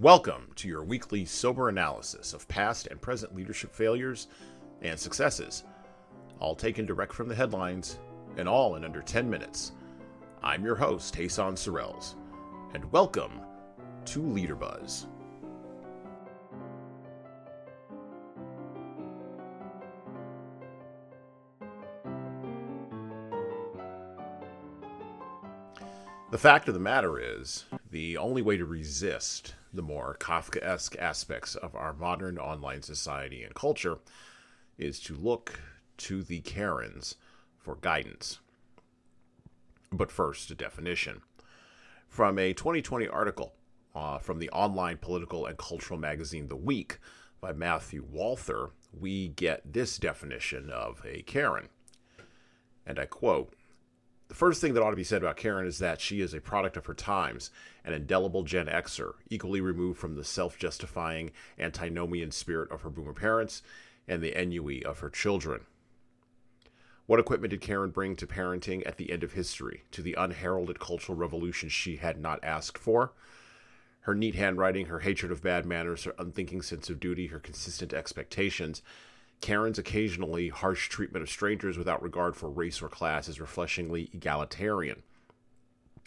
Welcome to your weekly sober analysis of past and present leadership failures and successes, all taken direct from the headlines and all in under 10 minutes. I'm your host, Jesan Sorrells, and welcome to Leader Buzz. The fact of the matter is, the only way to resist the more Kafkaesque aspects of our modern online society and culture is to look to the Karens for guidance. But first, a definition. From a 2020 article uh, from the online political and cultural magazine The Week by Matthew Walther, we get this definition of a Karen. And I quote the first thing that ought to be said about Karen is that she is a product of her times, an indelible Gen Xer, equally removed from the self justifying antinomian spirit of her boomer parents and the ennui of her children. What equipment did Karen bring to parenting at the end of history, to the unheralded cultural revolution she had not asked for? Her neat handwriting, her hatred of bad manners, her unthinking sense of duty, her consistent expectations, Karen's occasionally harsh treatment of strangers without regard for race or class is refreshingly egalitarian.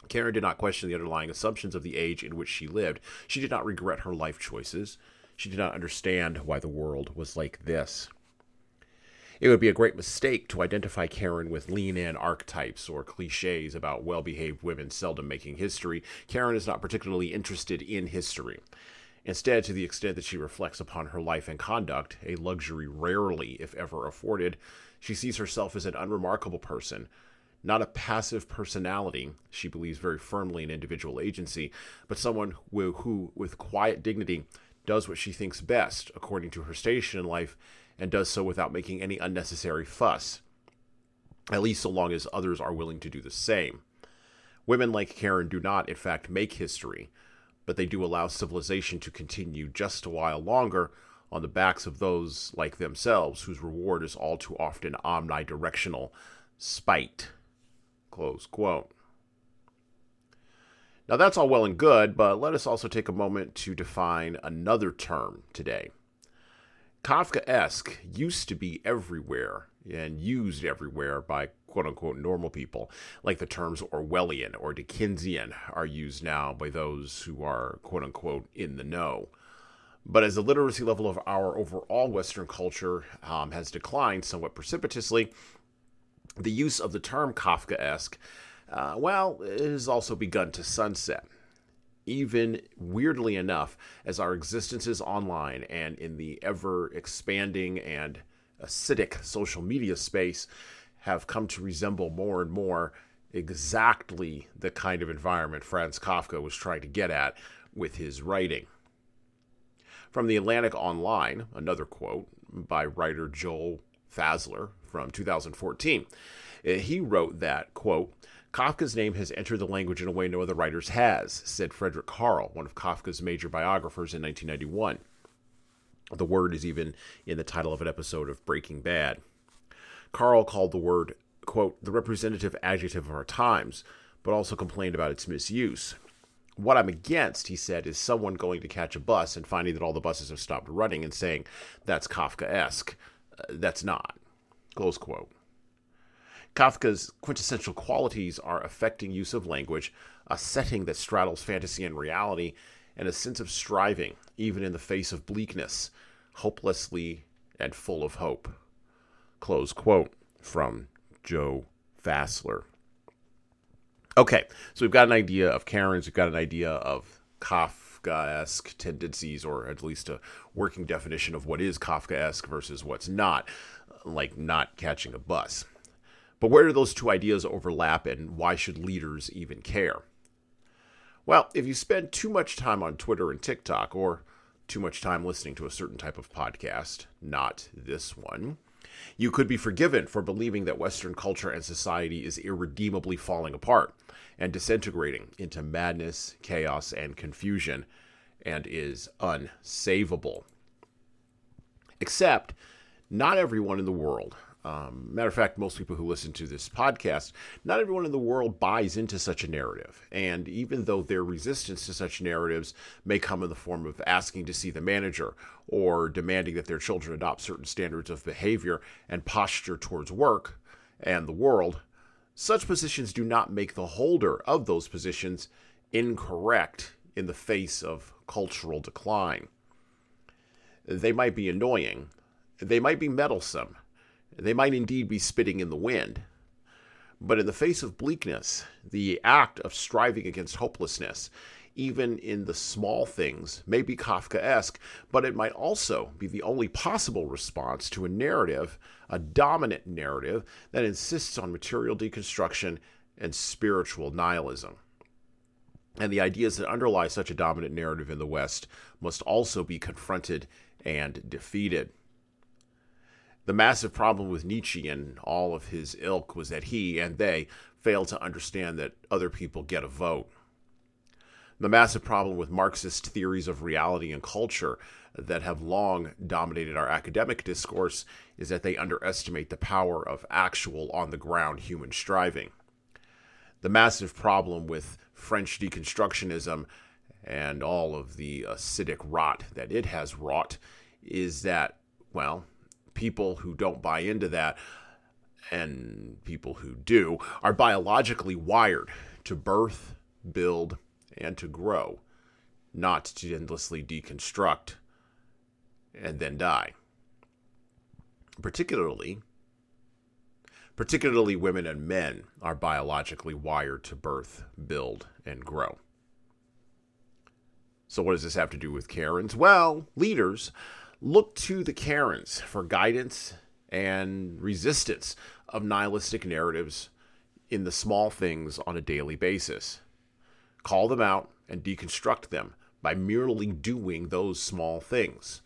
Karen did not question the underlying assumptions of the age in which she lived. She did not regret her life choices. She did not understand why the world was like this. It would be a great mistake to identify Karen with lean in archetypes or cliches about well behaved women seldom making history. Karen is not particularly interested in history. Instead, to the extent that she reflects upon her life and conduct, a luxury rarely, if ever, afforded, she sees herself as an unremarkable person, not a passive personality. She believes very firmly in individual agency, but someone who, who, with quiet dignity, does what she thinks best according to her station in life and does so without making any unnecessary fuss, at least so long as others are willing to do the same. Women like Karen do not, in fact, make history but they do allow civilization to continue just a while longer on the backs of those like themselves whose reward is all too often omnidirectional spite. Close quote. Now that's all well and good, but let us also take a moment to define another term today. Kafkaesque used to be everywhere and used everywhere by quote unquote normal people, like the terms Orwellian or Dickensian are used now by those who are quote unquote in the know. But as the literacy level of our overall Western culture um, has declined somewhat precipitously, the use of the term Kafkaesque, uh, well, it has also begun to sunset. Even weirdly enough, as our existences online and in the ever expanding and acidic social media space have come to resemble more and more exactly the kind of environment Franz Kafka was trying to get at with his writing. From the Atlantic Online, another quote by writer Joel Fassler from 2014. Uh, he wrote that, quote, Kafka's name has entered the language in a way no other writer's has, said Frederick Karl, one of Kafka's major biographers in 1991. The word is even in the title of an episode of Breaking Bad. Karl called the word, quote, the representative adjective of our times, but also complained about its misuse. What I'm against, he said, is someone going to catch a bus and finding that all the buses have stopped running and saying, that's Kafkaesque. Uh, that's not. Close quote. Kafka's quintessential qualities are affecting use of language, a setting that straddles fantasy and reality, and a sense of striving, even in the face of bleakness, hopelessly and full of hope. Close quote from Joe Fassler. Okay, so we've got an idea of Karen's, we've got an idea of Kafkaesque tendencies, or at least a working definition of what is Kafkaesque versus what's not, like not catching a bus. But where do those two ideas overlap, and why should leaders even care? Well, if you spend too much time on Twitter and TikTok, or too much time listening to a certain type of podcast, not this one, you could be forgiven for believing that Western culture and society is irredeemably falling apart and disintegrating into madness, chaos, and confusion, and is unsavable. Except, not everyone in the world Um, matter of fact, most people who listen to this podcast, not everyone in the world buys into such a narrative. And even though their resistance to such narratives may come in the form of asking to see the manager or demanding that their children adopt certain standards of behavior and posture towards work and the world, such positions do not make the holder of those positions incorrect in the face of cultural decline. They might be annoying, they might be meddlesome, they might indeed be spitting in the wind. But in the face of bleakness, the act of striving against hopelessness, even in the small things, may be Kafkaesque, but it might also be the only possible response to a narrative, a dominant narrative, that insists on material deconstruction and spiritual nihilism. And the ideas that underlie such a dominant narrative in the West must also be confronted and defeated. The massive problem with Nietzsche and all of his ilk was that he and they failed to understand that other people get a vote. The massive problem with Marxist theories of reality and culture that have long dominated our academic discourse is that they underestimate the power of actual on the ground human striving. The massive problem with French deconstructionism and all of the acidic rot that it has wrought is that, well, people who don't buy into that and people who do are biologically wired to birth, build, and to grow, not to endlessly deconstruct and then die. Particularly, particularly women and men are biologically wired to birth, build, and grow. So, what does this have to do with Karens? Well, leaders look to the Karens for guidance and resistance of nihilistic narratives in the small things on a daily basis. Call them out and deconstruct them by merely doing those small things.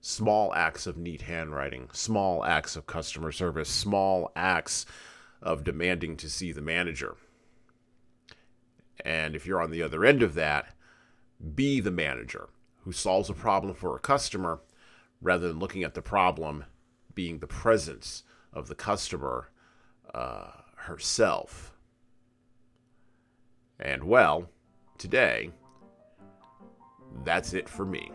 Small acts of neat handwriting, small acts of customer service, small acts of demanding to see the manager. And if you're on the other end of that, be the manager who solves a problem for a customer rather than looking at the problem being the presence of the customer uh, herself. And well, today, that's it for me.